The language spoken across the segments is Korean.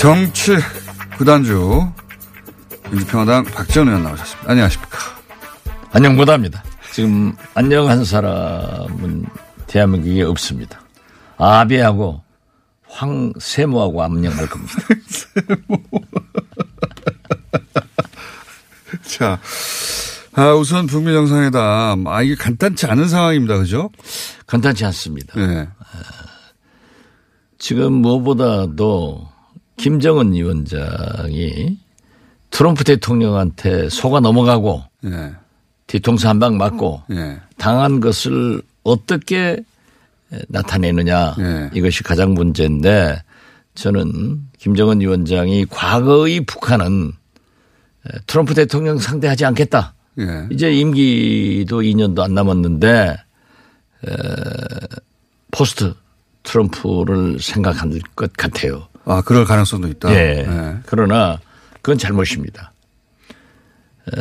정치 구단주 민주평화당 박지원 의원 나오셨습니다. 안녕하십니까. 안녕 못합니다. 지금 안녕한 사람은 대한민국에 없습니다. 아베하고 황세모하고 안녕할 겁니다. 자, 아, 우선 북미 정상회담. 아, 이게 간단치 않은 상황입니다. 그죠? 간단치 않습니다. 네. 지금 무엇보다도 김정은 위원장이 트럼프 대통령한테 속아 넘어가고 네. 뒤통수 한 방 맞고 네. 당한 것을 어떻게 나타내느냐 네. 이것이 가장 문제인데 저는 김정은 위원장이 과거의 북한은 트럼프 대통령 상대하지 않겠다. 예. 이제 임기도 2년도 안 남았는데 에, 포스트 트럼프를 생각할 것 같아요. 아, 그럴 가능성도 있다. 예. 네. 그러나 그건 잘못입니다. 에,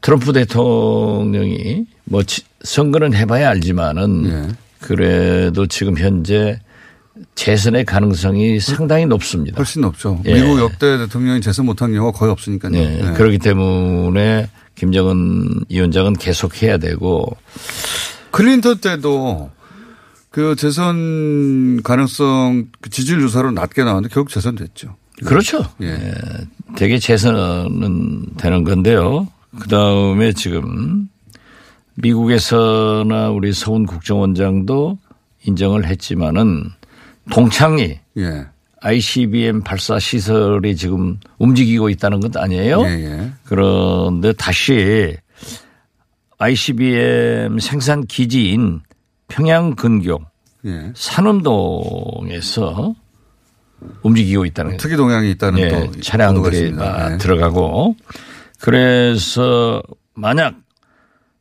트럼프 대통령이 뭐 지- 선거는 해봐야 알지만은 예. 그래도 지금 현재 재선의 가능성이 상당히 높습니다. 훨씬 높죠. 예. 미국 역대 대통령이 재선 못한 경우가 거의 없으니까요. 네. 네. 그렇기 때문에 김정은 위원장은 계속해야 되고 클린턴 때도 그 재선 가능성 그 지지율 조사로 낮게 나왔는데 결국 재선됐죠. 그렇죠. 예. 예. 되게 재선은 되는 건데요. 그 다음에 지금 미국에서나 우리 서훈 국정원장도 인정을 했지만은 동창리 예. ICBM 발사 시설이 지금 움직이고 있다는 것 아니에요? 예, 예. 그런데 다시 ICBM 생산 기지인 평양 근교 예. 산원동에서 움직이고 있다는 특이 동향이 있다는 예, 또 차량들이 네. 들어가고 그래서 만약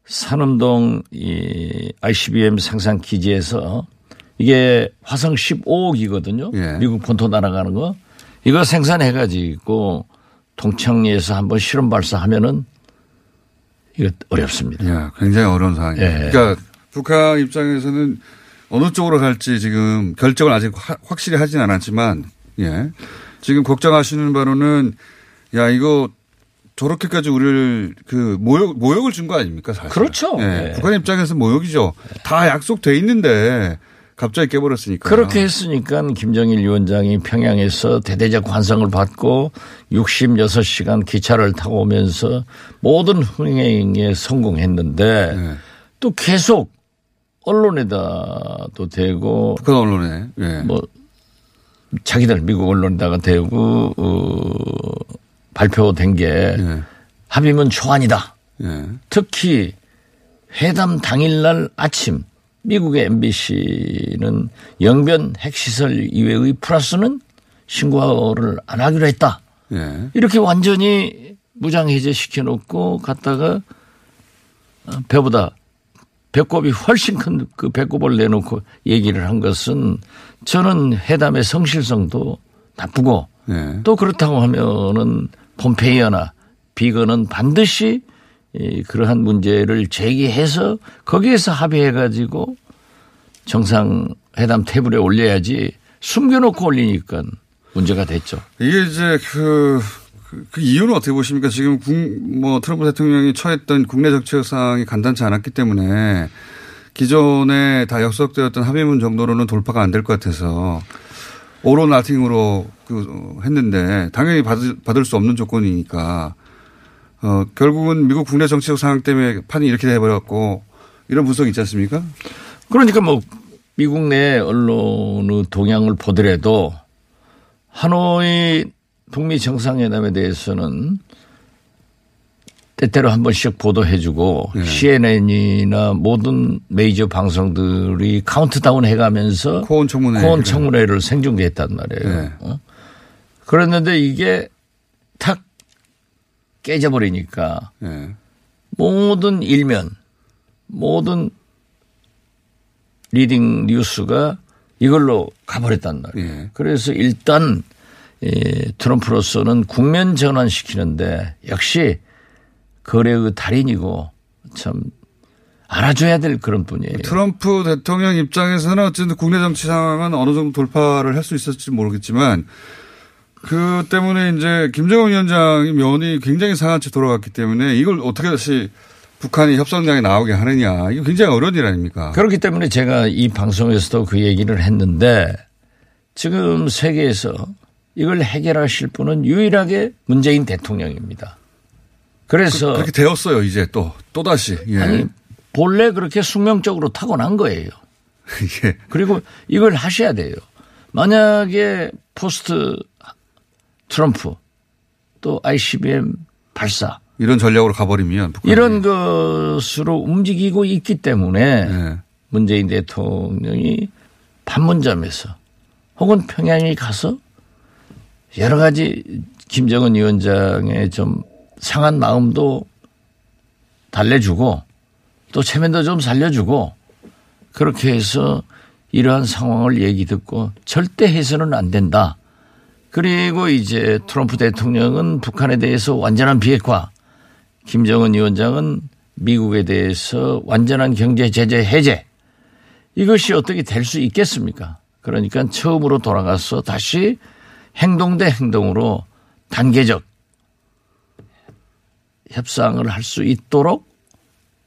산원동 이 ICBM 생산 기지에서 이게 화성 15호기거든요. 예. 미국 본토 날아가는 거 이거 생산해 가지고 동창리에서 한번 실험 발사하면은 이거 어렵습니다. 예, 굉장히 어려운 상황이에요. 예. 그러니까 북한 입장에서는 어느 쪽으로 갈지 지금 결정을 아직 화- 확실히 하진 않았지만 예. 지금 걱정하시는 바로는 야 이거 저렇게까지 우리를 그 모욕 모욕을 준 거 아닙니까 사실. 그렇죠. 예. 예. 북한 입장에서 모욕이죠. 다 약속돼 있는데 갑자기 깨버렸으니까. 그렇게 했으니까 김정일 위원장이 평양에서 대대적 환성을 받고 66시간 기차를 타고 오면서 모든 흥행에 성공했는데 네. 또 계속 언론에다도 대고 북한 언론에 예. 뭐 자기들 미국 언론에다가 대고 어, 발표된 게 예. 합의문 초안이다. 예. 특히 회담 당일날 아침 미국의 MBC는 영변 핵시설 이외의 플러스는 신고를 안 하기로 했다. 예. 이렇게 완전히 무장 해제 시켜 놓고 갔다가 어, 배보다 배꼽이 훨씬 큰 그 배꼽을 내놓고 얘기를 한 것은 저는 회담의 성실성도 나쁘고 예. 또 그렇다고 하면은 폼페이어나 비건은 반드시 이 그러한 문제를 제기해서 거기에서 합의해 가지고 정상회담 테이블에 올려야지 숨겨놓고 올리니까 문제가 됐죠. 이게 이제 그, 그, 그 이유는 어떻게 보십니까? 지금 국, 뭐 트럼프 대통령이 처했던 국내 정치적 상황이 간단치 않았기 때문에 기존에 다 약속되었던 합의문 정도로는 돌파가 안 될 것 같아서 오로 나팅으로 그 어, 했는데 당연히 받을 받을 수 없는 조건이니까 어 결국은 미국 국내 정치적 상황 때문에 판이 이렇게 돼버렸고 이런 분석이 있지 않습니까? 그러니까 뭐 미국 내 언론의 동향을 보더라도 하노이 북미 정상회담에 대해서는 때때로 한 번씩 보도해주고 네. CNN이나 모든 메이저 방송들이 카운트다운 해가면서 코언 청문회. 코언 청문회를 생중계했단 말이에요. 네. 어? 그랬는데 이게 탁 깨져버리니까 예. 모든 일면, 모든 leading 뉴스가 이걸로 가버렸단 말이에요. 예. 그래서 일단 이 트럼프로서는 국면 전환시키는데 역시 거래의 달인이고 참 알아줘야 될 그런 분이에요. 트럼프 대통령 입장에서는 어쨌든 국내 정치 상황은 어느 정도 돌파를 할 수 있었을지 모르겠지만 그 때문에 이제 김정은 위원장이 면이 굉장히 상한 채 돌아갔기 때문에 이걸 어떻게 다시 북한이 협상장에 나오게 하느냐 이거 굉장히 어려운 일 아닙니까? 그렇기 때문에 제가 이 방송에서도 그 얘기를 했는데 지금 세계에서 이걸 해결하실 분은 유일하게 문재인 대통령입니다. 그래서 그 렇게 되었어요 이제 또 또 다시 예. 아니 본래 그렇게 숙명적으로 타고난 거예요. 예. 그리고 이걸 하셔야 돼요. 만약에 포스트 트럼프 또 ICBM 발사 이런 전략으로 가버리면. 이런 것으로 움직이고 있기 때문에 예. 문재인 대통령이 판문점에서 혹은 평양에 가서 여러 가지 김정은 위원장의 좀 상한 마음도 달래주고 또 체면도 좀 살려주고 그렇게 해서 이러한 상황을 얘기 듣고 절대 해서는 안 된다. 그리고 이제 트럼프 대통령은 북한에 대해서 완전한 비핵화, 김정은 위원장은 미국에 대해서 완전한 경제 제재 해제 이것이 어떻게 될 수 있겠습니까? 그러니까 처음으로 돌아가서 다시 행동 대 행동으로 단계적 협상을 할 수 있도록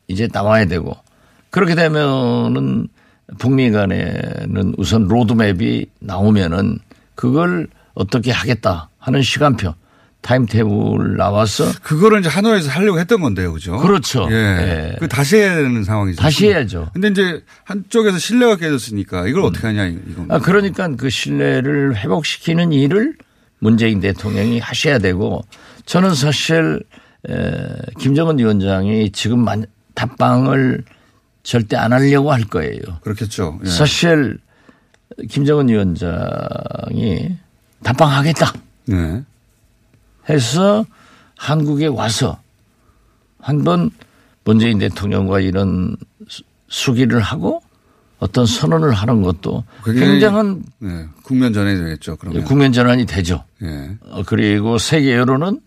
이제 나와야 되고 그렇게 되면은 북미 간에는 우선 로드맵이 나오면은 그걸 어떻게 하겠다 하는 시간표 timetable 나와서 그거를 이제 하노이에서 하려고 했던 건데요, 그죠? 그렇죠. 예. 예. 그 다시 해야 되는 상황이죠. 다시 해야죠. 근데 이제 한쪽에서 신뢰가 깨졌으니까 이걸 어떻게 하냐 이건. 아, 그러니까 그 신뢰를 회복시키는 일을 문재인 대통령이 하셔야 되고 저는 사실 에, 김정은 위원장이 지금 만- 답방을 절대 안 하려고 할 거예요. 그렇겠죠. 예. 사실 김정은 위원장이 답방하겠다 네. 해서 한국에 와서 한번 문재인 대통령과 이런 수- 수기를 하고 어떤 선언을 하는 것도 굉장한 네. 국면 전에 되겠죠. 그러면. 국면 전환이 되죠. 예. 어, 그리고 세계 여론은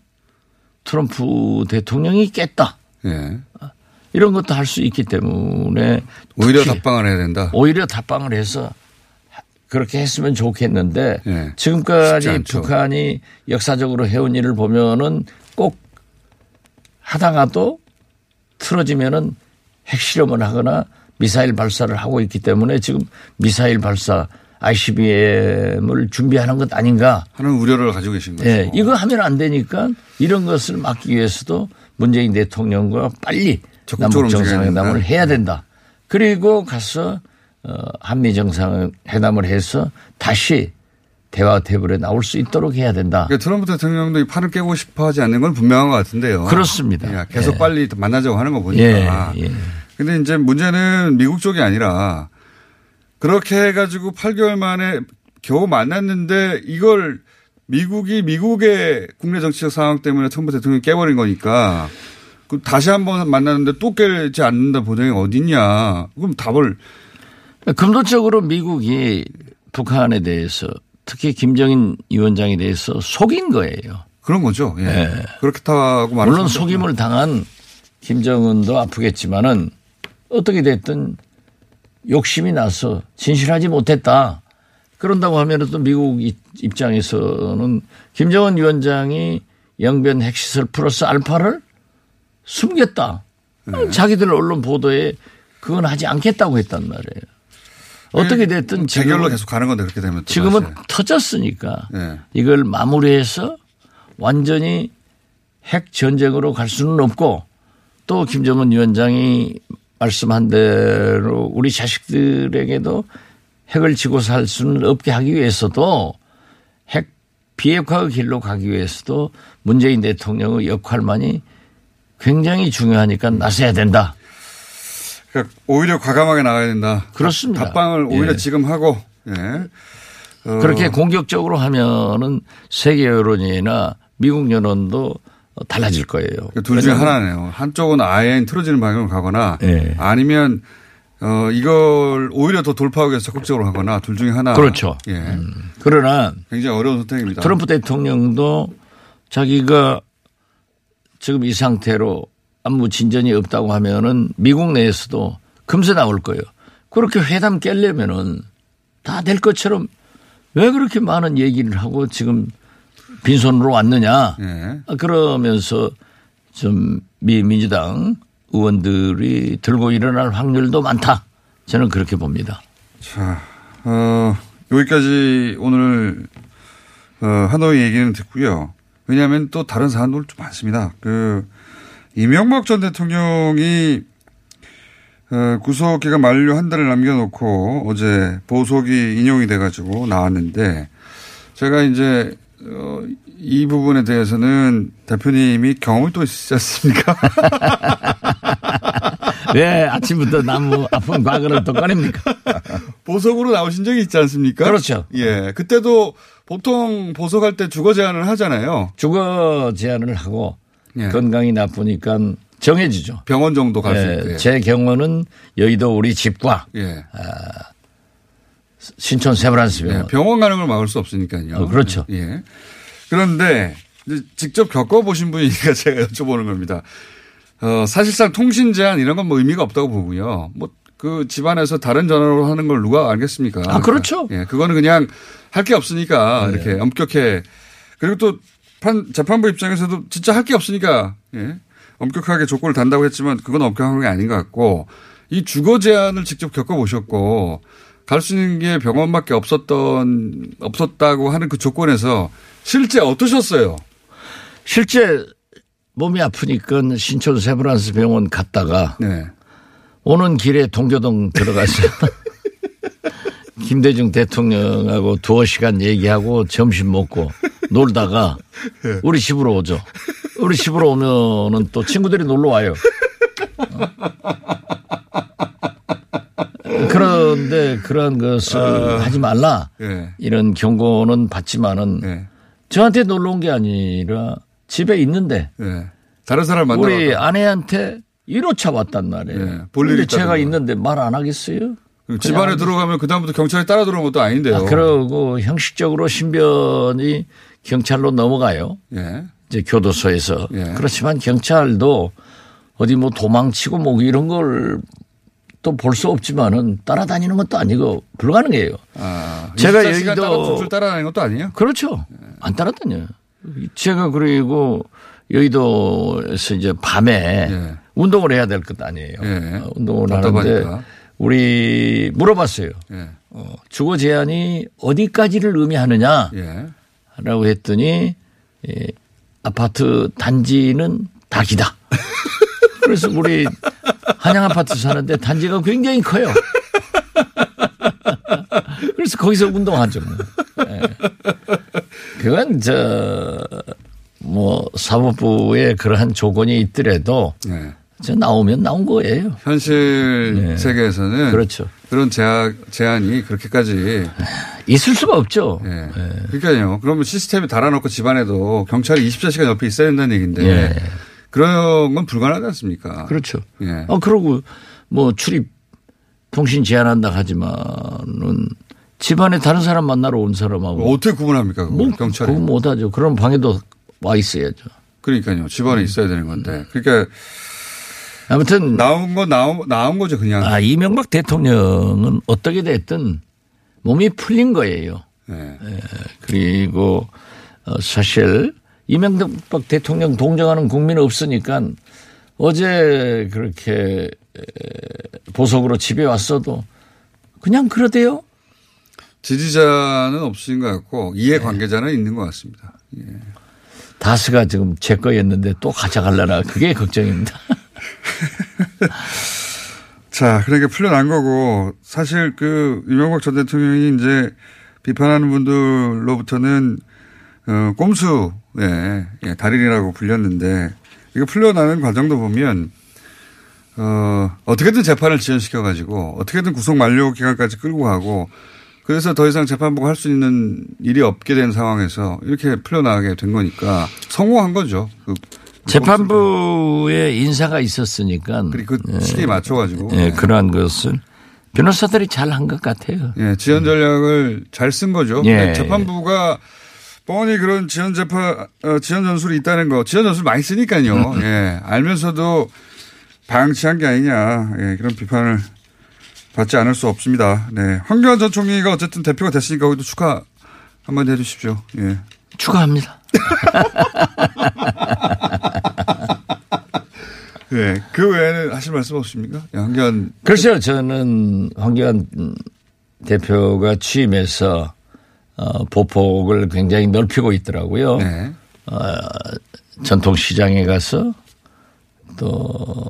트럼프 대통령이 깼다. 예. 이런 것도 할 수 있기 때문에 오히려 답방을 해야 된다. 오히려 답방을 해서 그렇게 했으면 좋겠는데 예. 쉽지 지금까지. 북한이 역사적으로 해온 일을 보면은 꼭 하다가도 틀어지면은 핵실험을 하거나 미사일 발사를 하고 있기 때문에 지금 미사일 발사 ICBM을 준비하는 것 아닌가 하는 우려를 가지고 계신 거죠. 예, 이거 하면 안 되니까 이런 것을 막기 위해서도 문재인 대통령과 빨리 남북 정상회담을 해야 된다. 그리고 가서 어, 한미 정상회담을 해서 다시 대화 테이블에 나올 수 있도록 해야 된다. 그러니까 트럼프 대통령도 이 판을 깨고 싶어 하지 않는 건 분명한 것 같은데요. 그렇습니다. 예, 계속 예. 빨리 만나자고 하는 거 보니까. 예, 예. 근데 이제 문제는 미국 쪽이 아니라 그렇게 해가지고 8개월 만에 겨우 만났는데 이걸 미국이 미국의 국내 정치적 상황 때문에 트럼프 대통령이 깨버린 거니까 그 다시 한 번 만났는데 또 깨지 않는다 보장이 어딨냐. 그럼 답을 근본적으로 미국이 북한에 대해서 특히 김정인 위원장에 대해서 속인 거예요. 그런 거죠. 예. 예. 그렇다고 말할 물론. 속임을 당한 김정은도 아프겠지만은 어떻게 됐든 욕심이 나서 진실하지 못했다. 그런다고 하면 또 미국 이- 입장에서는 김정은 위원장이 영변 핵시설 플러스 알파를 숨겼다. 자기들 언론 보도에 그건 하지 않겠다고 했단 말이에요. 어떻게 됐든 재결로 지금은, 계속 가는 건데 그렇게 되면 또 지금은 다시. 터졌으니까 네. 이걸 마무리해서 완전히 핵 전쟁으로 갈 수는 없고 또 김정은 위원장이 말씀한 대로 우리 자식들에게도 핵을 지고 살 수는 없게 하기 위해서도 핵 비핵화의 길로 가기 위해서도 문재인 대통령의 역할만이 굉장히 중요하니까 나서야 된다. 그러니까 오히려 과감하게 나가야 된다. 그렇습니다. 답방을 오히려 예. 지금 하고 예. 어, 그렇게 공격적으로 하면은 세계 여론이나 미국 여론도 달라질 거예요. 그둘 중에 왜냐하면 하나네요. 한쪽은 아예 틀어지는 방향으로 가거나 예. 아니면 어 이걸 오히려 더 돌파하기 위해서 적극적으로 하거나 둘 중에 하나. 그렇죠. 예. 그러나 굉장히 어려운 선택입니다. 트럼프 대통령도 자기가 지금 이 상태로 아무 진전이 없다고 하면은 미국 내에서도 금세 나올 거예요. 그렇게 회담 깰려면은 다 될 것처럼 왜 그렇게 많은 얘기를 하고 지금 빈손으로 왔느냐. 예. 아, 그러면서 좀 미 민주당 의원들이 들고 일어날 확률도 많다. 저는 그렇게 봅니다. 자, 어, 여기까지 오늘 어, 하노이 얘기는 듣고요. 왜냐하면 또 다른 사안도 좀 많습니다. 그 이명박 전 대통령이 어, 구속 기간 만료 한 달을 남겨놓고 어제 보석이 인용이 돼가지고 나왔는데 제가 이제 어, 이 부분에 대해서는 대표님이 경험이 또 있지 않습니까? 왜 아침부터 나무 아픈 과거를 또 꺼냅니까? 보석으로 나오신 적이 있지 않습니까? 그렇죠. 예. 그때도 보통 보석할 때 주거 제한을 하잖아요. 주거 제한을 하고 예. 건강이 나쁘니까 정해지죠. 병원 정도 갈수 예, 있게. 제 경우는 여의도 우리 집과 예. 신촌 세브란스 예. 병원. 병원 가는 걸 막을 수 없으니까요. 어, 그렇죠. 예. 그런데 직접 겪어보신 분이니까 제가 여쭤보는 겁니다. 어, 사실상 통신 제한 이런 건 뭐 의미가 없다고 보고요. 뭐 그 집안에서 다른 전화로 하는 걸 누가 알겠습니까? 아, 그렇죠. 예. 그거는 그냥 할 게 없으니까 이렇게 엄격해. 그리고 또 판, 재판부 입장에서도 진짜 할 게 없으니까 예. 엄격하게 조건을 단다고 했지만 그건 엄격한 게 아닌 것 같고 이 주거 제한을 직접 겪어보셨고 갈 수 있는 게 병원밖에 없었던 없었다고 하는 그 조건에서 실제 어떠셨어요? 실제 몸이 아프니까 신촌 세브란스 병원 갔다가 네. 오는 길에 동교동 들어가서 김대중 대통령하고 두어 시간 얘기하고 점심 먹고 놀다가 우리 집으로 오죠. 우리 집으로 오면은 또 친구들이 놀러 와요. 어? 그런데 그런 것을 하지 말라. 예. 이런 경고는 받지만은 예. 저한테 놀러 온 게 아니라 집에 있는데 예. 다른 사람 만나러 우리. 아내한테 1호차 왔단 말이에요. 예, 볼 일이 근데 제가. 있는데 말 안 하겠어요? 집안에 들어가면 그다음부터 경찰이 따라 들어온 것도 아닌데요. 아, 그러고 형식적으로 신변이 경찰로 넘어가요. 예. 이제 교도소에서. 예. 그렇지만 경찰도 어디 뭐 도망치고 뭐 이런 걸 또 볼 수 없지만은 따라다니는 것도 아니고 불가능해요. 아, 제가 24시간 여기도- 따라 따라다니는 것도 아니에요? 그렇죠. 안 따라다녀요. 제가 그리고 여의도에서 이제 밤에 예. 운동을 해야 될 것 아니에요. 예. 어, 운동을. 하는데 우리 물어봤어요. 예. 어, 주거 제한이 어디까지를 의미하느냐 라고 예. 했더니 예, 아파트 단지는 다 기다. 그래서 우리 한양 아파트 사는데 단지가 굉장히 커요. 그래서 거기서 운동하죠. 뭐. 예. 그건 저 뭐 사법부에 그러한 조건이 있더라도 예. 저 나오면 나온 거예요. 현실 세계에서는 네. 그렇죠. 그런 제한, 제한이 그렇게까지 있을 수가 없죠. 예. 그러니까요. 그러면 시스템이 달아놓고 집안에도 경찰이 24시간 옆에 있어야 된다는 얘기인데 예. 그런 건 불가능하지 않습니까? 그렇죠. 예. 어, 그러고 뭐 출입 통신 제한한다 하지만은 집안에 다른 사람 만나러 온 사람하고 어떻게 구분합니까? 그거 뭐 경찰이. 그거 못하죠. 그런 방에도 와 있어야죠. 그러니까요. 집안에 있어야 되는 건데. 그러니까 아무튼 나온 건 나온, 나온 거죠. 그냥. 아, 이명박 대통령은 어떻게 됐든 몸이 풀린 거예요. 예. 그리고 어, 사실 이명박 대통령 동정하는 국민은 없으니까 어제 그렇게 에, 보석으로 집에 왔어도 그냥 그러대요. 지지자는 없으신 것 같고 이해 관계자는 있는 것 같습니다. 예. 다스가 지금 제 거였는데 또 가져갈라나 그게 걱정입니다. 자, 그러니까 풀려난 거고 사실 그 이명박 전 대통령이 이제 비판하는 분들로부터는 어, 꼼수, 예, 예, 달인이라고 불렸는데 이거 풀려나는 과정도 보면 어, 어떻게든 재판을 지연시켜 가지고 어떻게든 구속 만료 기간까지 끌고 가고 그래서 더 이상 재판부가 할 수 있는 일이 없게 된 상황에서 이렇게 풀려나가게 된 거니까 성공한 거죠. 그 재판부에 인사가 있었으니까. 그리고 그 시기에 맞춰가지고. 예, 그러한 것을 변호사들이 잘 한 것 같아요. 예, 지연 전략을 잘 쓴 거죠. 예. 재판부가 뻔히 그런 지연 재판, 어, 지연 전술이 있다는 거, 지연 전술 많이 쓰니까요. 예, 알면서도 방치한 게 아니냐, 예, 그런 비판을 받지 않을 수 없습니다. 네. 황교안 전 총리가 어쨌든 대표가 됐으니까 거기도 축하 한마디 해 주십시오. 예. 축하합니다. 예. 그 외에는 하실 말씀 없습니까? 예, 황교안. 글쎄요, 저는 황교안 대표가 취임해서 어, 보폭을 굉장히 넓히고 있더라고요. 네. 어, 전통시장에 가서 또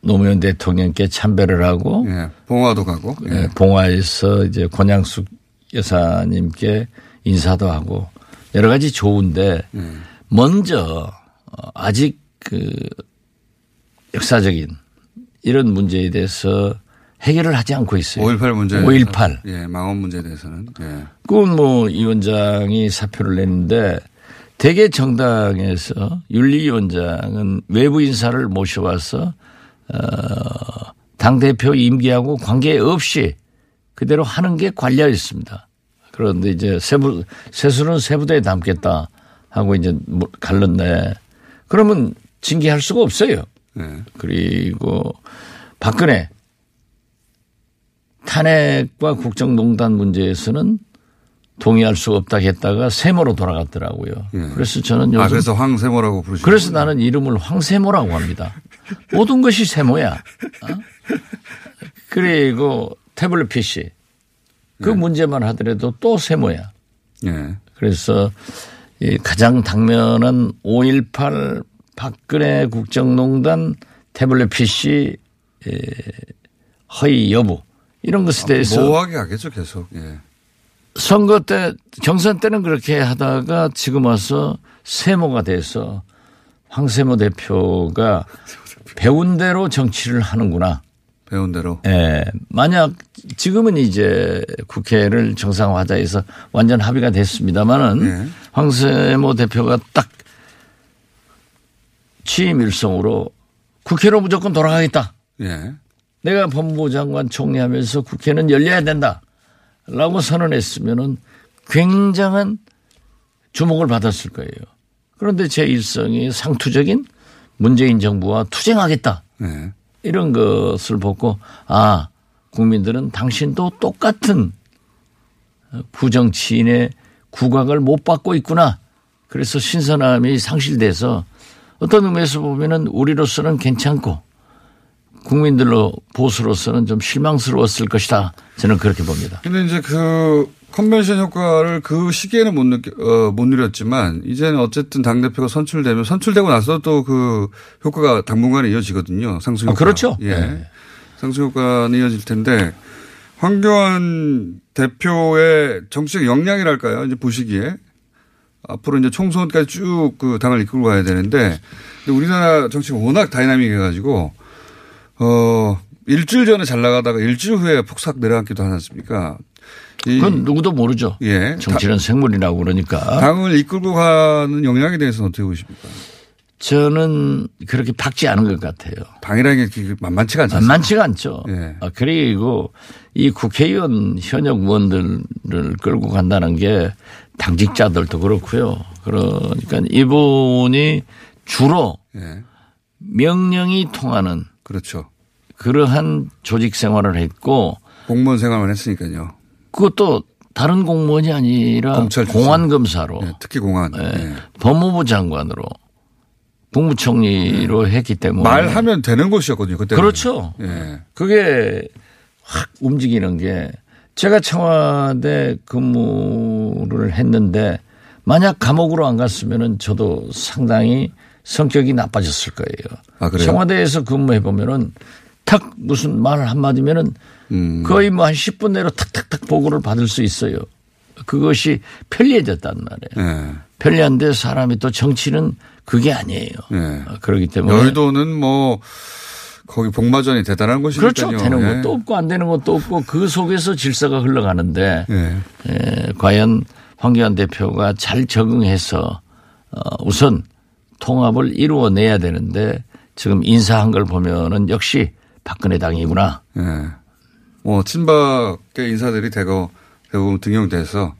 노무현 대통령께 참배를 하고 예. 봉화도 가고. 예. 예, 봉화에서 이제 권양숙 여사님께 인사도 하고 여러 가지 좋은데 먼저 어, 아직 그 역사적인 이런 문제에 대해서 해결을 하지 않고 있어요. 5.18 문제. 5.18. 예, 망원 문제에 대해서는. 예. 그건 뭐 이 원장이 사표를 냈는데 대개 정당에서 윤리위원장은 외부 인사를 모셔와서 어, 당 대표 임기하고 관계 없이 그대로 하는 게 관례였습니다. 그런데 이제 세부 세수는 세부대에 담겠다 하고 이제 뭐 갈랐네. 그러면 징계할 수가 없어요. 예. 그리고 박근혜 탄핵과 국정농단 문제에서는 동의할 수 없다 했다가 세모로 돌아갔더라고요. 그래서 저는 요즘 아, 그래서 황세모라고 부르시죠. 그래서 나는 이름을 황세모라고 합니다. 모든 것이 세모야. 어? 그리고 태블릿 PC 그 문제만 하더라도 또 세모야. 예. 그래서 이 가장 당면한 5.18 박근혜 국정농단 태블릿 PC 에, 허위 여부 이런 것에 대해서 모호하게 하겠죠, 계속. 예. 선거 때 경선 때는 그렇게 하다가 지금 와서 세모가 돼서 황세모 대표가 배운 대로 정치를 하는구나. 배운 대로. 예. 만약 지금은 이제 국회를 정상화하자 해서 완전 합의가 됐습니다마는 예. 황세모 대표가 딱 취임 일성으로 국회로 무조건 돌아가겠다. 예. 내가 법무부 장관 총리하면서 국회는 열려야 된다. 라고 선언했으면은 굉장한 주목을 받았을 거예요. 그런데 제 일성이 상투적인 문재인 정부와 투쟁하겠다. 예. 이런 것을 보고 아 국민들은 당신도 똑같은 부정치인의 국악을 못 받고 있구나. 그래서 신선함이 상실돼서 어떤 의미에서 보면은 우리로서는 괜찮고 국민들로 보수로서는 좀 실망스러웠을 것이다. 저는 그렇게 봅니다. 근데 이제 그 컨벤션 효과를 그 시기에는 못 느끼, 어, 못 누렸지만 이제는 어쨌든 당대표가 선출되면 선출되고 나서 또 그 효과가 당분간에 이어지거든요. 상승 아, 효과. 그렇죠. 예. 네. 상승 효과는 이어질 텐데 황교안 대표의 정치적 역량이랄까요. 이제 보시기에 앞으로 이제 총선까지 쭉 그 당을 이끌고 가야 되는데 근데 우리나라 정치가 워낙 다이나믹해 가지고 어 일주일 전에 잘 나가다가 일주일 후에 폭삭 내려앉기도 하지 않습니까? 이 그건 누구도 모르죠. 예. 정치는 생물이라고 그러니까. 당을 이끌고 가는 역량에 대해서는 어떻게 보십니까? 저는 그렇게 박지 않은 것 같아요. 당이라는 게 만만치가 않습니까? 만만치가 않죠. 예. 아, 그리고 이 국회의원 현역 의원들을 끌고 간다는 게 당직자들도 그렇고요. 그러니까 이분이 주로 예. 명령이 통하는 그렇죠. 그러한 조직 생활을 했고 공무원 생활만 했으니까요. 그것도 다른 공무원이 아니라. 공안 검사로 예, 특히 공안. 예. 예. 법무부 장관으로 국무총리로 했기 때문에 말하면 되는 곳이었거든요. 그때. 그렇죠. 예. 그게 확 움직이는 게 제가 청와대 근무를 했는데 만약 감옥으로 안 갔으면은 저도 상당히 성격이 나빠졌을 거예요. 아, 그래요? 청와대에서 근무해 보면은 탁 무슨 말 한마디면은 음. 거의 뭐 한 10분 내로 탁탁탁 보고를 받을 수 있어요. 그것이 편리해졌단 말이에요. 예. 편리한데 사람이 또 정치는 그게 아니에요. 예. 어, 그렇기 때문에 여의도는 뭐 거기 복마전이 대단한 곳이니까요. 그렇죠. 되는 예. 것도 없고 안 되는 것도 없고 그 속에서 질서가 흘러가는데 예. 에, 과연 황교안 대표가 잘 적응해서 어, 우선 통합을 이루어내야 되는데 지금 인사한 걸 보면은 역시 박근혜 당이구나. 예. 뭐 친박계 인사들이 대거 대부분 등용돼서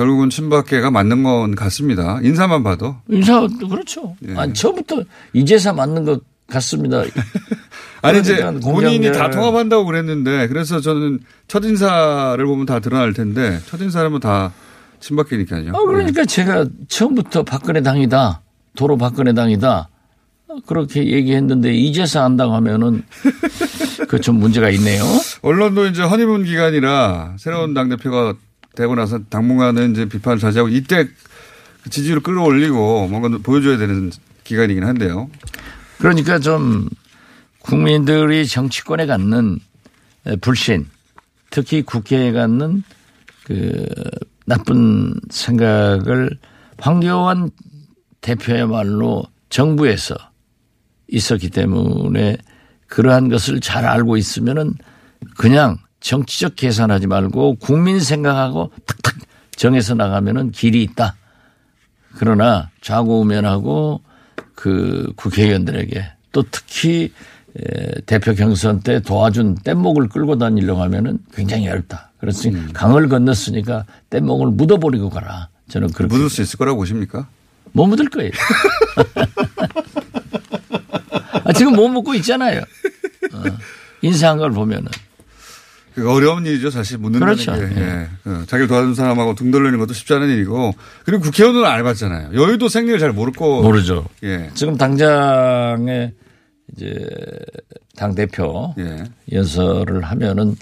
결국은 친박계가 맞는 건 같습니다. 인사만 봐도. 인사 그렇죠. 예. 아니 처음부터 이제사 맞는 것 같습니다. 아니 이제 본인이 다 통합한다고 그랬는데 그래서 저는 첫 인사를 보면 다 드러날 텐데 첫 인사라면 다 친박계니까요. 어, 그러니까 제가 처음부터 박근혜 당이다. 도로 박근혜 당이다. 그렇게 얘기했는데 이제서 한다고 하면은 그 좀 문제가 있네요. 언론도 이제 허니문 기간이라 새로운 당대표가 되고 나서 당분간은 이제 비판을 자제하고 이때 그 지지율을 끌어올리고 뭔가 보여줘야 되는 기간이긴 한데요. 그러니까 좀 국민들이 정치권에 갖는 불신, 특히 국회에 갖는 그 나쁜 생각을 황교안 대표야말로 정부에서 있었기 때문에 그러한 것을 잘 알고 있으면은 그냥 정치적 계산하지 말고 국민 생각하고 탁탁 정해서 나가면은 길이 있다. 그러나 좌고우면하고 그 국회의원들에게 또 특히 에, 대표 경선 때 도와준 뗏목을 끌고 다니려고 하면은 굉장히 어렵다. 그렇지 강을 건넜으니까 뗏목을 묻어버리고 가라. 저는 그렇게 묻을 수 있을 거라고 보십니까? 못 묻을 거예요. 아, 지금 못 묻고 있잖아요. 어, 인사한 걸 보면은. 그 어려운 일이죠, 사실 묻는다는 그렇죠. 게. 예. 어, 자기를 도와준 사람하고 등 돌리는 것도 쉽지 않은 일이고 그리고 국회의원은 안 해봤잖아요. 여의도 생리를 잘 모를 거. 모르죠. 예. 지금 당장에 이제 당 대표 예. 연설을 하면은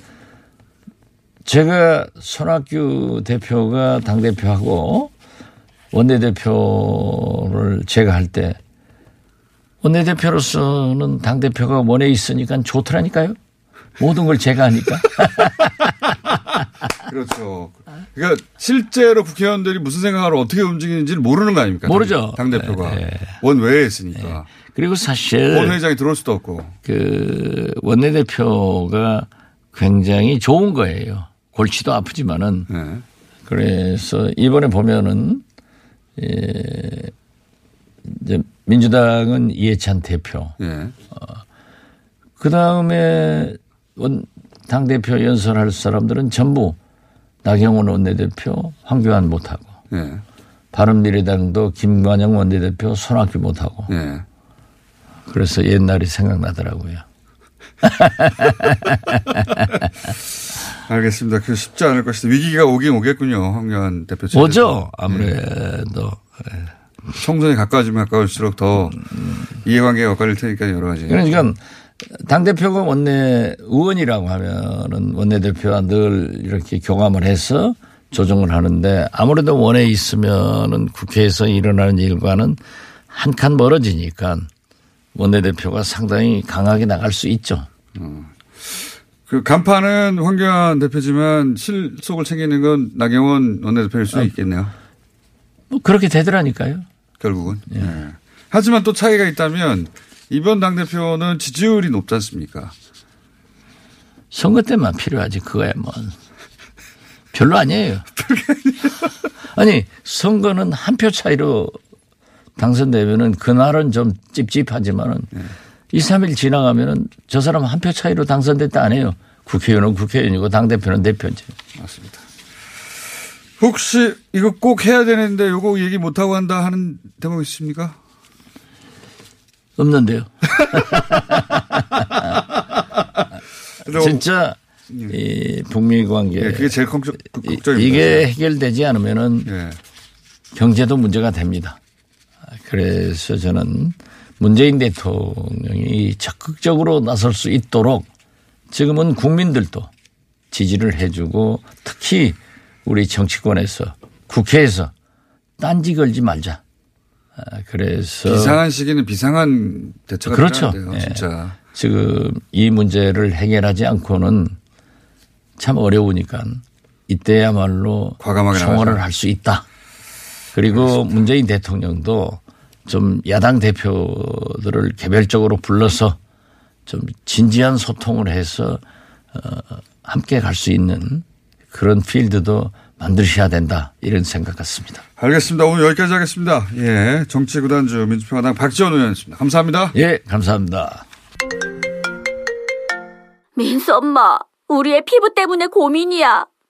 제가 손학규 대표가 당 대표하고 원내 대표를 제가 할 때 원내 대표로서는 당 대표가 원에 있으니까 좋더라니까요. 모든 걸 제가 하니까. 그렇죠. 그러니까 실제로 국회의원들이 무슨 생각으로 어떻게 움직이는지를 모르는 거 아닙니까? 모르죠. 당 대표가 네, 네. 원 외에 있으니까 그리고 사실 원 회장이 들어올 수도 없고. 그 원내 대표가 굉장히 좋은 거예요. 골치도 아프지만은 예. 그래서 이번에 보면은 예, 이제 민주당은 이해찬 대표. 예. 그 다음에 당 대표 연설할 사람들은 전부 나경원 원내대표, 황교안 못하고 예. 바른미래당도 김관영 원내대표, 손학규 못하고 예. 그래서 옛날이 생각나더라고요. 알겠습니다. 그 쉽지 않을 것이다. 위기가 오긴 오겠군요. 황교안 대표. 측에서. 오죠 아무래도 총선이 가까워지면 가까울수록 더 이해관계가 엇갈릴 테니까 여러 가지. 그러니까 당대표가 원내 의원이라고 하면은 원내대표와 늘 이렇게 교감을 해서 조정을 하는데 아무래도 원에 있으면은 국회에서 일어나는 일과는 한 칸 멀어지니까 원내대표가 상당히 강하게 나갈 수 있죠. 그 간판은 황교안 대표지만 실속을 챙기는 건 나경원 원내대표일 수 있겠네요. 뭐 그렇게 되더라니까요. 결국은. 예. 하지만 또 차이가 있다면 이번 당대표는 지지율이 높지 않습니까? 선거 때만 필요하지 그거야 뭐 별로 아니에요. 아니 선거는 한 표 차이로 당선되면은 그날은 좀 찝찝하지만은 2, 3일 지나가면은 저 사람 한 표 차이로 당선됐다 안 해요. 국회의원은 국회의원이고 당대표는 대표지. 맞습니다. 혹시 이거 꼭 해야 되는데 요거 얘기 못하고 한다 하는 대목 있습니까? 없는데요. 진짜 이 북미 관계 예, 그게 제일 걱정, 걱정입니다. 이게 해결되지 않으면은 예. 경제도 문제가 됩니다. 그래서 저는 문재인 대통령이 적극적으로 나설 수 있도록 지금은 국민들도 지지를 해주고 특히 우리 정치권에서 국회에서 딴지 걸지 말자. 아, 그래서 비상한 시기는 비상한 대처가 그렇죠. 필요한데요. 예. 진짜. 지금 이 문제를 해결하지 않고는 참 어려우니까 이때야말로 과감하게 청원을. 할 수 있다. 그리고 문재인 대통령도 좀 야당 대표들을 개별적으로 불러서 좀 진지한 소통을 해서 어, 함께 갈 수 있는 그런 필드도 만드셔야 된다 이런 생각 같습니다. 알겠습니다. 오늘 여기까지 하겠습니다. 예. 정치구단주 민주평화당 박지원 의원이었습니다. 감사합니다. 예, 감사합니다. 민수 엄마, 우리 애 피부 때문에 고민이야.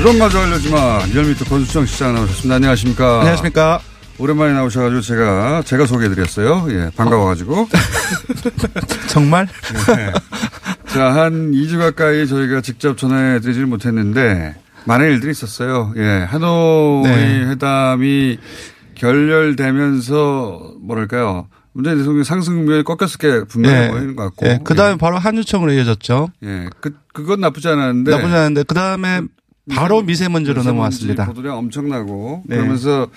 그런 마저 알려지 마. 리얼미터 권수정 시장 나오셨습니다. 안녕하십니까. 안녕하십니까. 오랜만에 나오셔가지고 제가, 제가 소개해드렸어요. 예. 반가워가지고. 정말? 네. 자, 한 2주 가까이 저희가 직접 전화해드리질 못했는데, 많은 일들이 있었어요. 예. 하노이 네. 회담이 결렬되면서, 뭐랄까요. 문재인 대통령 상승 국면이 꺾였을 게 분명해 보이는 것 같고. 예, 그 다음에 바로 한유총으로 이어졌죠. 예. 그, 그건 나쁘지 않았는데. 나쁘지 않은데, 그 다음에 바로 미세먼지로 미세먼지 넘어왔습니다. 보도량 엄청나고 네. 그러면서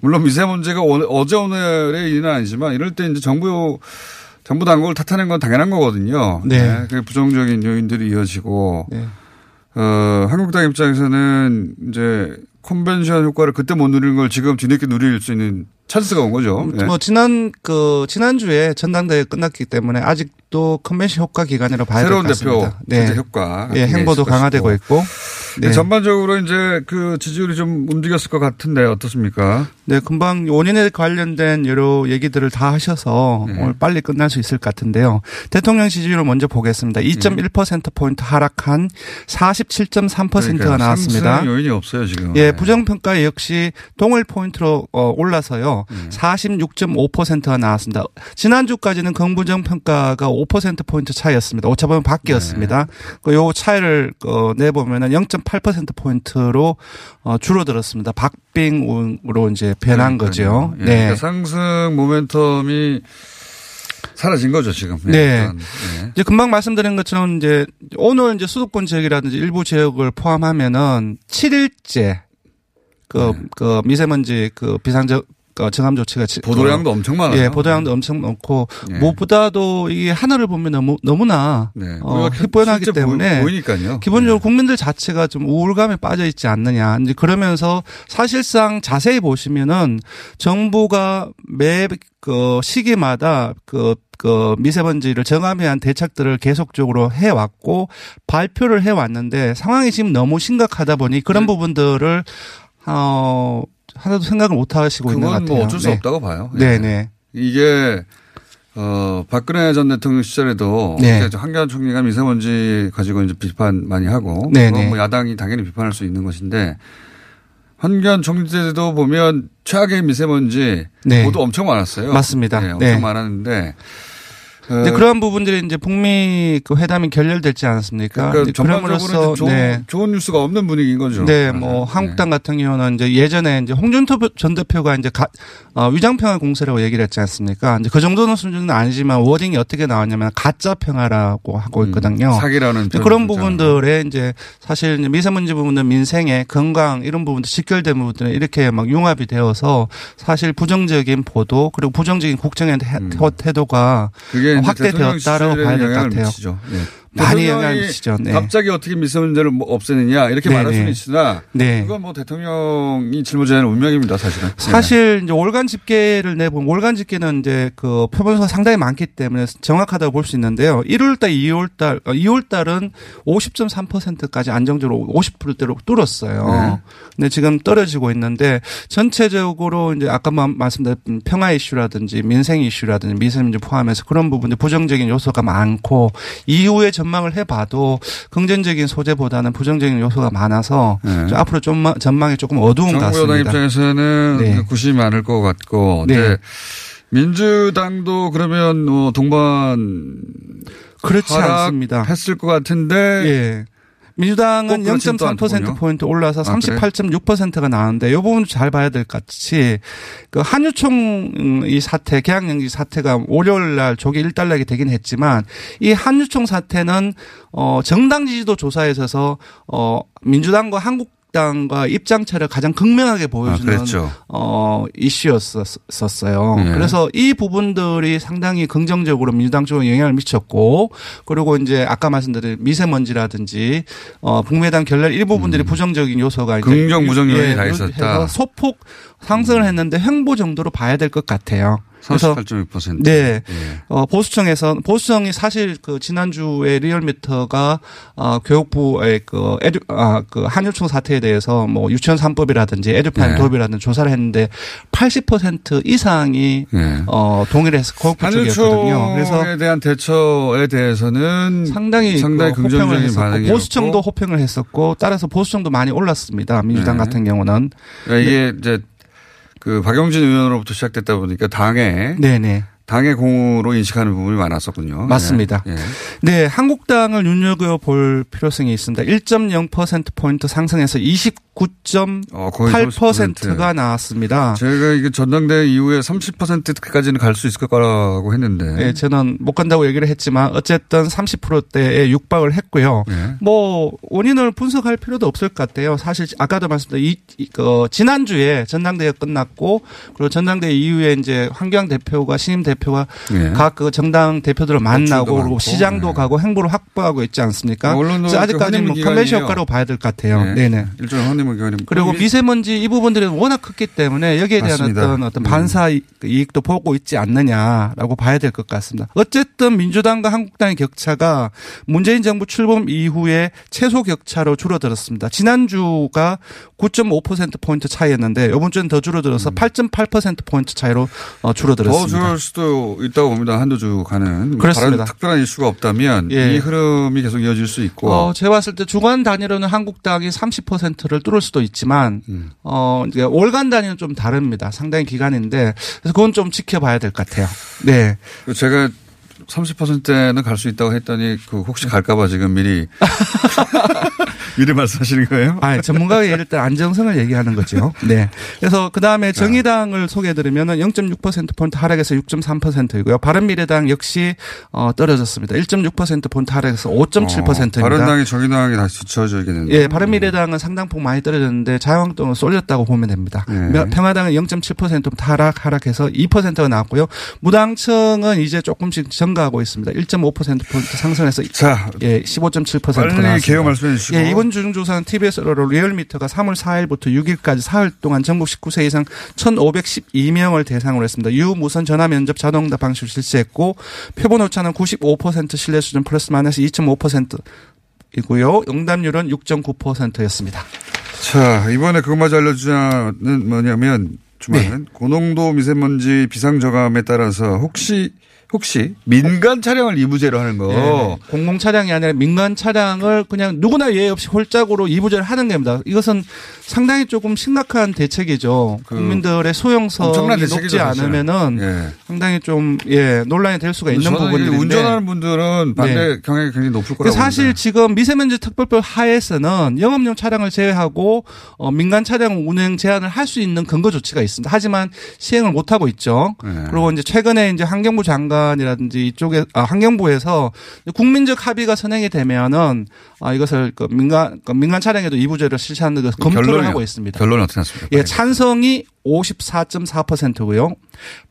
물론 미세먼지가 오늘, 어제 오늘의 일은 아니지만 이럴 때 이제 정부 정부 당국을 탓하는 건 당연한 거거든요. 네. 그 부정적인 요인들이 이어지고 네. 어, 한국당 입장에서는 이제 컨벤션 효과를 그때 못 누리는 걸 지금 뒤늦게 누릴 수 있는 찬스가 온 거죠. 예. 뭐 지난 그 지난주에 전당대회 끝났기 때문에 아직도 컨벤션 효과 기간이라 봐야 될것 새로운 대표 같습니다. 네. 네. 효과. 예, 행보도 강화되고 있고. 네. 네. 전반적으로 이제 그 지지율이 좀 움직였을 것 같은데 어떻습니까? 네, 금방 원인에 관련된 여러 얘기들을 다 하셔서 네. 오늘 빨리 끝날 수 있을 것 같은데요. 대통령 지지율을 먼저 보겠습니다. 2.1%포인트 하락한 47.3%가 그러니까요. 나왔습니다. 요인이 없어요 지금. 예, 네. 부정평가 역시 동일 포인트로 어, 올라서요. 46.5%가 나왔습니다. 지난주까지는 긍부정 평가가 5% 포인트 차이였습니다. 오차범위 밖이었습니다. 그요 차이를 어, 내보면 은0.8% 포인트로 어, 줄어들었습니다. 박빙으로 이제 변한 거죠. 예, 네. 그러니까 상승 모멘텀이 사라진 거죠 지금. 예, 네. 일단. 예. 이제 금방 말씀드린 것처럼 이제 오늘 이제 수도권 지역이라든지 일부 지역을 포함하면은 7일째 그, 네. 그 미세먼지 그 비상적 그 정함 조치가 지- 보도량도 엄청 많아요. 예, 보도량도 엄청 많고 예. 무엇보다도 이게 하늘을 보면 너무 너무나 네. 어, 실제 때문에 보이, 니까요 기본적으로 국민들 자체가 좀 우울감에 빠져 있지 않느냐. 이제 그러면서 사실상 자세히 보시면은 정부가 매 그 시기마다 그, 그 미세먼지를 정함에 대한 대책들을 계속적으로 해왔고 발표를 해왔는데 상황이 지금 너무 심각하다 보니 그런 네. 부분들을 어 하나도 생각을 못 하시고 있는 것 그건 같아요. 뭐 어쩔 수 네. 없다고 봐요. 예. 네네. 이게 어 박근혜 전 대통령 시절에도 네. 한겨레 총리가 미세먼지 가지고 이제 비판 많이 하고 네네. 그건 뭐 야당이 당연히 비판할 수 있는 것인데 한겨레 총리 때도 보면 최악의 미세먼지 네. 보도 엄청 많았어요. 맞습니다. 네, 엄청 네. 많았는데 어, 근데 그러한 부분들이 이제 북미 그 회담이 결렬됐지 않았습니까? 그러니까 이제 전반적으로 그럼으로써 이제 좋은, 네. 좋은 뉴스가 없는 분위기인 거죠. 네, 뭐 한국당 같은 경우는 이제 예전에 이제 홍준표 전 대표가 이제 가, 어, 위장평화 공세라고 얘기를 했지 않습니까? 이제 그 정도는 수준은 아니지만 워딩이 어떻게 나왔냐면 가짜 평화라고 하고 있거든요. 음, 사기라는 이제 그런. 부분들에 이제 사실 이제 미세먼지 부분은 민생에 건강 이런 부분들 직결된 부분들은 이렇게 막 융합이 되어서 사실 부정적인 보도 그리고 부정적인 국정의 태- 태도가 그게 이제 확대되었다라고 대통령 봐야 될 것 같아요. 미치죠. 예. 많이 영향을 미치죠. 네. 갑자기 어떻게 미세먼지를 뭐 없애느냐 이렇게 네, 말할 수는 네. 있으나 네. 그건 뭐 대통령이 짊어져야 하는 운명입니다, 사실은. 사실 이제 월간 집계를 내보면 월간 집계는 이제 그 표본수가 상당히 많기 때문에 정확하다고 볼 수 있는데요. 1월달, 2월달, 2월달은 50.3%까지 안정적으로 50%대로 뚫었어요. 네. 근데 지금 떨어지고 있는데 전체적으로 이제 아까 마- 말씀드렸던 평화 이슈라든지 민생 이슈라든지 미세먼지 포함해서 그런 부분들 부정적인 요소가 많고 이후에 전 망을 해봐도 긍정적인 소재보다는 부정적인 요소가 많아서 네. 좀 앞으로 좀 전망이 조금 어두운 것 정부 여당 같습니다. 입장에서는 네. 구심이 많을 것 같고. 네. 네. 민주당도 그러면 뭐 동반 그렇지 않습니다. 했을 것 같은데 예. 민주당은 꼭 그렇지는 또0.3% 포인트 올라서 아, 그래요? 38.6%가 나왔는데 이 부분 잘 봐야 될 것 같이 그 한유총 음, 이 사태 계약연기 사태가 월요일 날 조기 일단락이 되긴 했지만 이 한유총 사태는 어 정당 지지도 조사에 있어서 어 민주당과 한국 당과 입장 차를 가장 극명하게 보여주는 그랬죠. 어 이슈였었어요. 예. 그래서 이 부분들이 상당히 긍정적으로 민주당 쪽에 영향을 미쳤고 그리고 이제 아까 말씀드린 미세먼지라든지 어 북미회담 결렬 일부분들이 부정적인 요소가 이제 음. 긍정, 부정 요인이 다 이렇게 있었다. 소폭 상승을 했는데 횡보 정도로 봐야 될 것 같아요. 그래서 38.6%. 네. 예. 어, 보수청에서, 보수청이 사실 그 지난주에 리얼미터가, 어, 교육부의 그 에듀, 아, 그 한유총 사태에 대해서 뭐 유치원 3법이라든지 에듀파인 네. 도입이라든지 조사를 했는데 80% 이상이 예. 어, 동의를 해서 교육부 쪽이었거든요. 그래서 대한 대처에 대해서는 상당히, 상당히 그 긍정적인 했었고 반응이었고 보수청도 호평을 했었고 따라서 보수청도 많이 올랐습니다. 민주당 네. 같은 경우는. 그러니까 이게 이제 그 박영진 의원으로부터 시작됐다 보니까 당의 네네. 당의 공으로 인식하는 부분이 많았었군요. 맞습니다. 예. 예. 네, 한국당을 눈여겨볼 필요성이 있습니다. 1.0%포인트 상승해서 29.8%가 어, 거의 30%. 나왔습니다. 제가 이게 전당대회 이후에 30%까지는 갈 수 있을 거라고 했는데. 네, 저는 못 간다고 얘기를 했지만 어쨌든 30%대에 육박을 했고요. 예. 뭐 원인을 분석할 필요도 없을 것 같아요. 사실 아까도 말씀드린 이, 이- 그 지난주에 전당대회 끝났고 그리고 전당대회 이후에 이제 환경 대표가 신임 대표가 예. 각그 정당 대표들을 만나고 많고. 그리고 시장도 네. 가고 행보를 확보하고 있지 않습니까? 언론도 그래서 아직까지 뭐그 컨벤션. 효과로 봐야 될 것 같아요. 예. 네네. 일종의 허 기간이 그리고 미세먼지 이 부분들이 워낙 컸기 때문에 여기에 대한 맞습니다. 어떤 어떤 음. 반사 이- 이익도 보고 있지 않느냐라고 봐야 될 것 같습니다. 어쨌든 민주당과 한국당의 격차가 문재인 정부 출범 이후에 최소 격차로 줄어들었습니다. 지난주가 9.5% 포인트 차이였는데 이번 주는 더 줄어들어서 8.8% 포인트 차이로 어, 음. 더 줄어들었습니다. 줄을 수도 있다고 봅니다. 한두 주 가는. 그렇습니다. 특별한 이슈가 없다면 예. 이 흐름이 계속 이어질 수 있고. 어, 제가 봤을 때 주간 단위로는 한국당이 30%를 뚫을 수도 있지만, 음. 어, 이제 월간 단위는 좀 다릅니다. 상당히 기간인데, 그래서 그건 좀 지켜봐야 될 것 같아요. 네. 그 제가 30%는 갈 수 있다고 했더니 그 혹시 갈까봐 지금 미리 미리 말씀하시는 거예요? 아, 전문가가 예를 때 안정성을 얘기하는 거죠. 네. 그래서 그 다음에 정의당을 소개해드리면은 0.6%포인트 하락해서 6.3%이고요. 바른미래당 역시 어, 떨어졌습니다. 1.6%포인트 하락해서 5.7%입니다. 바른당이 정의당이 다시 뒤쳐져야겠는데. 예, 바른미래당은 상당폭 많이 떨어졌는데 자유한국당은 쏠렸다고 보면 됩니다. 네. 평화당은 0.7% 하락 하락해서 2%가 나왔고요. 무당청은 이제 조금씩 증가하고 있습니다. 1.5%포인트 상승해서 자, 예, 15.7%가 빨리 나왔습니다. 개요 말씀해 주시고. 예, 이번 주중조사는 TBS로 리얼미터가 3월 4일부터 6일까지 사흘 동안 전국 19세 이상 1,512명을 대상으로 했습니다. 유무선 전화 면접 자동답 방식을 실시했고 표본 오차는 95% 신뢰 수준 플러스 마이너스 2.5% 이고요. 응답률은 6.9%였습니다. 자, 이번에 그것마저 알려주자는 뭐냐면 주말은 네. 고농도 미세먼지 비상저감에 따라서 혹시 혹시 민간 차량을 이부제로 하는 거 네. 공공 차량이 아니라 민간 차량을 그냥 누구나 예외 없이 홀짝으로 이부제를 하는 겁니다. 이것은 상당히 조금 심각한 대책이죠. 그 국민들의 엄청난 높지 대책이죠, 사실은. 않으면 예. 상당히 좀 예, 논란이 될 수가 있는 부분인데 운전하는 분들은 반대 네. 경향이 굉장히 높을 그 거라고 사실 봅니다. 지금 미세먼지 특별법 하에서는 영업용 차량을 제외하고 어, 민간 차량 운행 제한을 할 수 있는 근거 조치가 있습니다. 하지만 시행을 못 하고 있죠. 네. 그리고 이제 최근에 이제 환경부 장관 장관이라든지 이쪽에 아, 환경부에서 국민적 합의가 선행이 되면은 아, 이것을 그 민간 그 민간 차량에도 이부제를 실시하는 것을 검토를 결론이- 하고 있습니다. 결론은 어떻게 났습니까? 예, 찬성이 54.4%고요.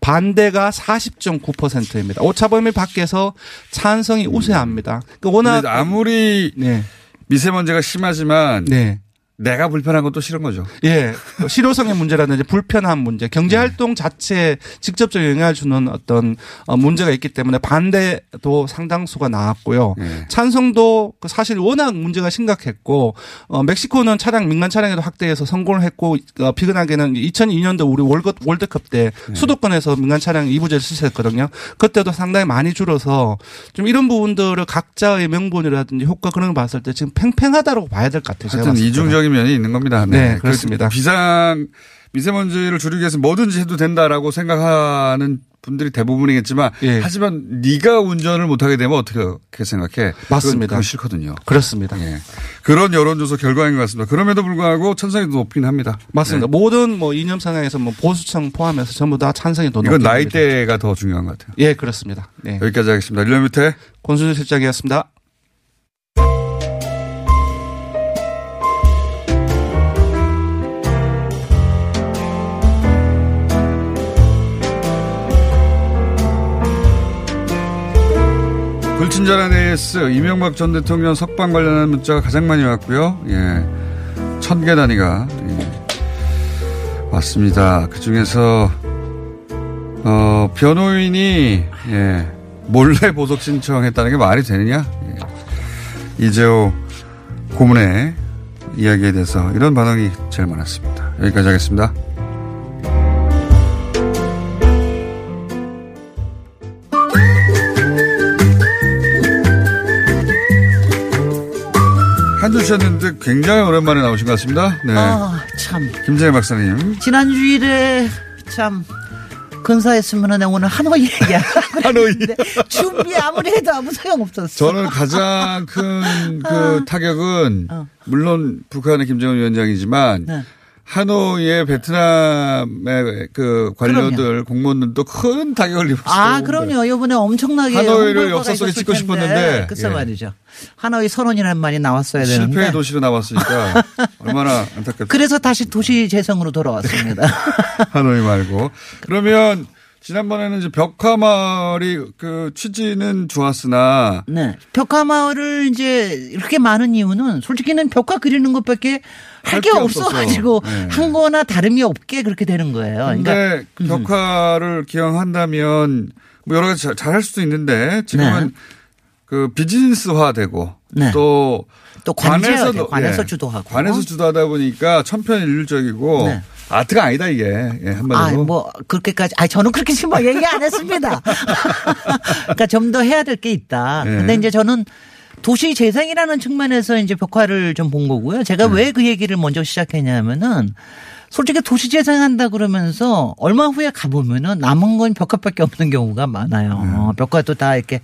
반대가 40.9%입니다. 오차 범위 밖에서 찬성이 우세합니다. 그러니까 워낙 아무리 네. 미세먼지가 심하지만 네. 내가 불편한 건또 싫은 거죠. 예. 실효성의 문제라든지 불편한 문제, 경제 활동 자체에 직접적 영향을 주는 어떤 어, 문제가 있기 때문에 반대도 상당수가 나왔고요. 예. 찬성도 그 사실 워낙 문제가 심각했고 어, 멕시코는 차량 민간 차량에도 확대해서 성공을 했고 어, 비근하게는 2002년도 우리 월드, 월드컵 때 수도권에서 민간 차량 이부제를 실시했거든요. 그때도 상당히 많이 줄어서 좀 이런 부분들을 각자의 명분이라든지 효과 그런 걸 봤을 때 지금 팽팽하다고 봐야 될 것 같아요. 하여튼 때 는. 이중적인 면이 있는 겁니다. 네, 그 그렇습니다. 비상 미세먼지를 줄이기 위해서 뭐든지 해도 된다라고 생각하는 분들이 대부분이겠지만 예. 하지만 네가 운전을 못하게 되면 어떻게 생각해? 맞습니다. 그건, 싫거든요. 그렇습니다. 예. 그런 여론조사 결과인 것 같습니다. 그럼에도 불구하고 찬성이 높긴 합니다. 맞습니다. 모든 뭐 이념 성향에서 뭐 보수층 포함해서 전부 다 찬성이 더 이건 높습니다. 나이대가 더 중요한 것 같아요. 예, 그렇습니다. 네. 여기까지 하겠습니다. 일년 밑에 권순일 실장이었습니다. 불친절한 AS 이명박 전 대통령 석방 관련한 문자가 가장 많이 왔고요. 예. 천 개 단위가 예. 왔습니다. 그 중에서 어, 변호인이 예. 몰래 보석 신청했다는 게 말이 되느냐? 예. 이재호 고문의 이야기에 대해서 이런 반응이 제일 많았습니다. 여기까지 하겠습니다. 쉬었는데 굉장히 오랜만에 나오신 것 같습니다. 네. 아, 참. 김재희 박사님. 지난 주일에 참 근사했으면 내가 오늘 하노이 얘기하려고 하노이. 준비 아무리 해도 아무 소용 없었어. 저는 가장 큰 그 아. 타격은 물론 북한의 김정은 위원장이지만 네. 하노이의 베트남의 그 관료들 공무원들도 큰 타격을 입었어요. 아, 그럼요. 이번에 엄청나게 하노이를 역사 속에 찍고. 싶었는데, 글쎄 예. 말이죠. 하노이 선언이라는 말이 나왔어야 되는데. 실패의 도시로 나왔으니까 얼마나 안타깝죠. 그래서 다시 도시 재성으로 돌아왔습니다. 하노이 말고. 그러면 지난번에는 이제 벽화마을이 그 취지는 좋았으나 네. 벽화마을을 이제 이렇게 많은 이유는 솔직히는 벽화 그리는 것밖에 할 게 없어가지고. 네. 한 거나 다름이 없게 그렇게 되는 거예요. 근데 그러니까 그 벽화를 기용한다면 뭐 여러 가지 잘할 수도 있는데 지금은 네. 그 비즈니스화되고 네. 또 또. 너- 관에서 예. 주도하고. 관에서 주도하다 보니까 천편일률적이고 네. 아트가 아니다 이게 예, 아, 한마디로 뭐, 그렇게까지, 아, 저는 그렇게 심하 얘기 안 했습니다. 그러니까 좀 더 해야 될 게 있다. 네. 근데 이제 저는 도시 재생이라는 측면에서 이제 벽화를 좀 본 거고요. 제가 네. 왜그 얘기를 먼저 시작했냐면은 솔직히 도시 재생한다 그러면서 얼마 후에 가보면은 남은 건 벽화밖에 없는 경우가 많아요. 벽화도 다 이렇게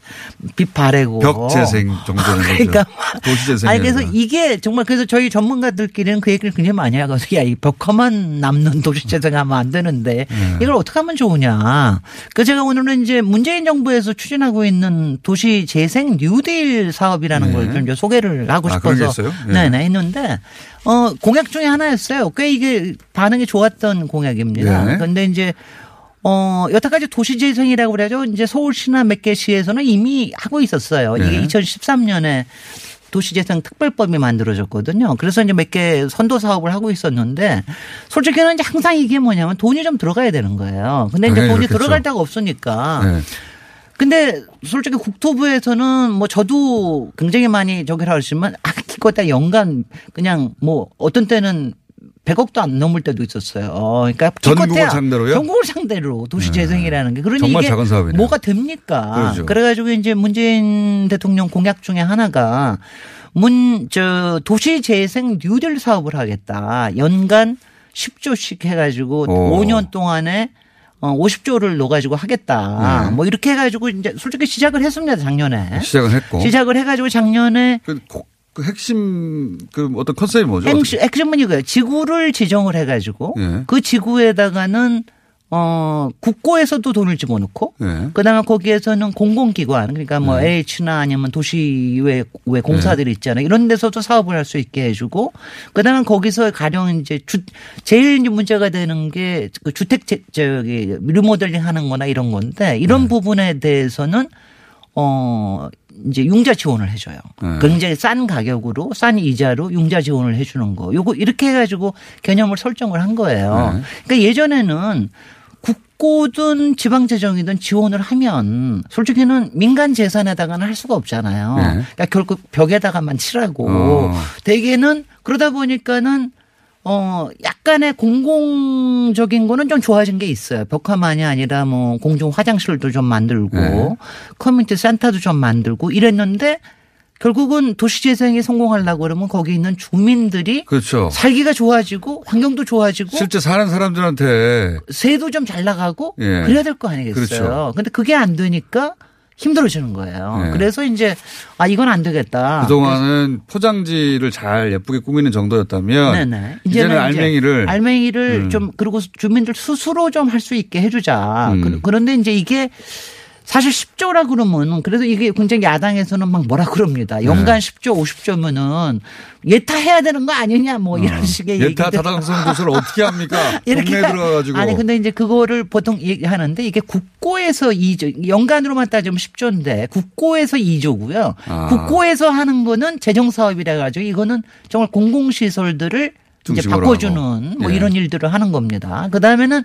빛 바래고. 네. 벽재생 정도는 그러니까 거죠. 도시 재생이 아니 그래서. 이게 정말 그래서 저희 전문가들끼리는 그 얘기를 굉장히 많이 하거든요. 야, 이 벽화만 남는 도시 재생하면 안 되는데 네. 이걸 어떻게 하면 좋으냐. 그 제가 오늘은 이제 문재인 정부에서 추진하고 있는 도시 재생 뉴딜 사업이라는 네. 걸좀 이제 소개를 하고 아, 싶어서 있어요? 네. 네, 네, 했는데 어 공약 중에 하나였어요. 꽤 이게 반응이 좋았던 공약입니다. 네. 그런데 이제 어, 여태까지 도시재생이라고 그래죠. 이제 서울시나 몇 개 시에서는 이미 하고 있었어요. 네. 이게 2013년에 도시재생 특별법이 만들어졌거든요. 그래서 이제 몇 개 선도 사업을 하고 있었는데 솔직히는 이제 항상 이게 뭐냐면 돈이 좀 들어가야 되는 거예요. 근데 이제 당연히 돈이 그렇겠죠. 들어갈 데가 없으니까. 네. 근데 솔직히 국토부에서는 뭐 저도 굉장히 많이 저기를 하시지만 아, 기껏 다 연간 그냥 뭐 어떤 때는 100억도 안 넘을 때도 있었어요. 어, 그러니까 전국을 상대로요? 전국을 상대로 도시 재생이라는 게 그러니 정말 이게 작은 사업이네요. 뭐가 됩니까? 그렇죠. 그래 가지고 이제 문재인 대통령 공약 중에 하나가 문 저 도시 재생 뉴딜 사업을 하겠다. 연간 10조씩 해 가지고 오. 5년 동안에 어 50조를 넣어 가지고 하겠다. 네. 뭐 이렇게 해 가지고 이제 솔직히 시작을 했습니다, 작년에. 시작은 했고 시작을 해 가지고 작년에 그, 고- 그 핵심 그 어떤 컨셉이 뭐죠? 액션, 액션문이고요. 지구를 지정을 해가지고 예. 그 지구에다가는 어, 국고에서도 돈을 집어넣고, 네. 그 다음에 거기에서는 공공기관, 그러니까 뭐 H나 아니면 도시외 외 공사들 이 있잖아요. 이런 데서도 사업을 할 수 있게 해주고, 그 다음에 거기서 가령 이제 주, 제일 문제가 되는 게 그 주택, 제, 저기, 리모델링 하는 거나 이런 건데, 이런 부분에 대해서는 어, 이제 융자 지원을 해줘요. 네. 굉장히 싼 가격으로 싼 이자로 융자 지원을 해주는 거. 요거 이렇게 해가지고 개념을 설정을 한 거예요. 네. 그러니까 예전에는 국고든 지방재정이든 지원을 하면 솔직히는 민간 재산에다가는 할 수가 없잖아요. 네. 그러니까 결국 벽에다가만 칠하고 어. 대개는 그러다 보니까는 어 약간의 공공적인 거는 좀 좋아진 게 있어요. 벽화만이 아니라 뭐 공중 화장실도 좀 만들고 네. 커뮤니티 센터도 좀 만들고 이랬는데 결국은 도시재생이 성공하려고 그러면 거기 있는 주민들이 그렇죠. 살기가 좋아지고 환경도 좋아지고 실제 사는 사람들한테 세도 좀 잘 나가고 예. 그래야 될 거 아니겠어요. 그렇죠. 근데 그게 안 되니까 힘들어지는 거예요. 예. 그래서 이제 아 이건 안 되겠다. 그동안은 포장지를 잘 예쁘게 꾸미는 정도였다면 네네. 이제는 이제 알맹이를 알맹이를 음. 좀 그리고 주민들 스스로 좀 할 수 있게 해주자. 음. 그- 그런데 이제 이게 사실 10조라 그러면 그래도 이게 굉장히 야당에서는 막 뭐라 그럽니다. 네. 연간 10조, 50조면은 예타해야 되는 거 아니냐 뭐 이런 식의 어. 예타 얘기들. 타당성 조사를 어떻게 합니까? 이렇게 동네 들어가가지고 아니 근데 이제 그거를 보통 얘기하는데 이게 국고에서 2조 연간으로만 따지면 10조인데 국고에서 2조고요. 아. 국고에서 하는 거는 재정 사업이라 가지고 이거는 정말 공공 시설들을 이제 바꿔주는 하고. 뭐 예. 이런 일들을 하는 겁니다. 그 다음에는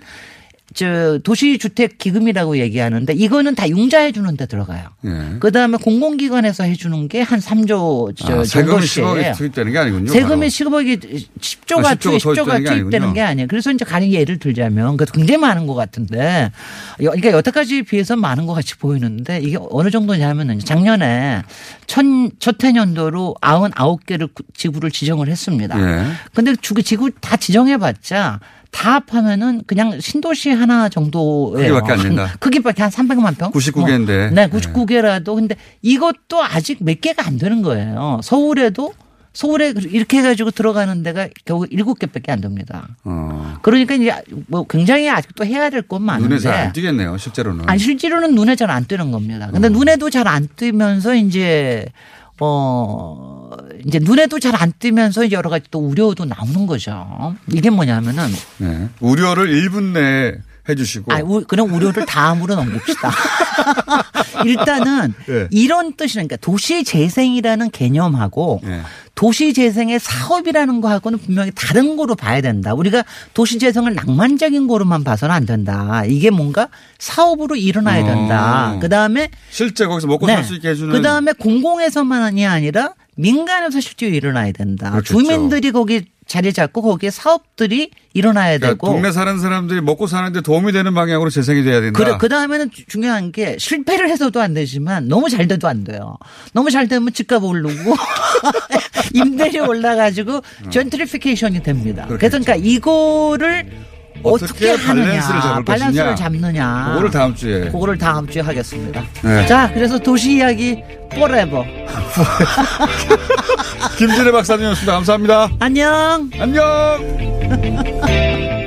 저 도시주택 기금이라고 얘기하는데 이거는 다 융자해 주는 데 들어가요. 예. 그 다음에 공공기관에서 해 주는 게 한 3조 저 아, 세금이 정도씩이에요. 10억이 투입되는 게 아니군요. 세금이 바로. 10억이 10조가 아, 10조가 투입, 10조가 투입되는 게. 게 아니에요. 그래서 이제 가령 예를 들자면 그 굉장히 많은 것 같은데 여- 그러니까 여태까지 비해서 많은 것 같이 보이는데 이게 어느 정도냐면은 작년에 첫, 첫 해년도로 99개를 지구를 지정을 했습니다. 예. 근데 주- 지구 다 지정해 봤자 다 합하면은 그냥 신도시 하나 정도예요. 크기밖에 안 된다. 크기밖에 한 300만 평? 99 개인데. 네, 99개라도. 근데 이것도 아직 몇 개가 안 되는 거예요. 서울에도 서울에 이렇게 해가지고 들어가는 데가 겨우 7개밖에 안 됩니다. 어. 그러니까 이제 뭐 굉장히 아직도 해야 될 건 많은데. 눈에 잘 안 띄겠네요, 실제로는. 아니 실제로는 눈에 잘 안 뜨는 겁니다. 어. 근데 눈에도 잘 안 뜨면서 이제 어 이제 눈에도 잘 안 뜨면서 여러 가지 또 우려도 나오는 거죠. 이게 뭐냐면은 네. 우려를 1분 내에 해주시고. 아, 우- 그럼 우려를 다음으로 넘깁시다. 일단은 예. 이런 뜻이니까 도시 재생이라는 개념하고 예. 도시 재생의 사업이라는 거하고는 분명히 다른 거로 봐야 된다. 우리가 도시 재생을 낭만적인 거로만 봐서는 안 된다. 이게 뭔가 사업으로 일어나야 된다. 어. 그 다음에 실제 거기서 먹고 살수 있게 해주는. 그 다음에 공공에서만이 아니라 민간에서 실제로 일어나야 된다. 그렇겠죠. 주민들이 거기 자리 잡고 거기에 사업들이 일어나야 그러니까 되고. 동네 사는 사람들이 먹고 사는데 도움이 되는 방향으로 재생이 돼야 된다. 그래, 그 다음에는 중요한 게 실패를 해서도 안 되지만 너무 잘 돼도 안 돼요. 너무 잘 되면 집값 오르고 임대료 올라가지고 gentrification이 됩니다. 그래서 그러니까 이거를 어떻게, 어떻게 하느냐, 밸런스를 잡을 밸런스를 것이냐. 잡느냐. 그거를 다음 주에. 그거를 다음 주에 하겠습니다. 네. 자, 그래서 도시 이야기 forever. 김진애 박사님이었습니다. 감사합니다. 안녕. 안녕.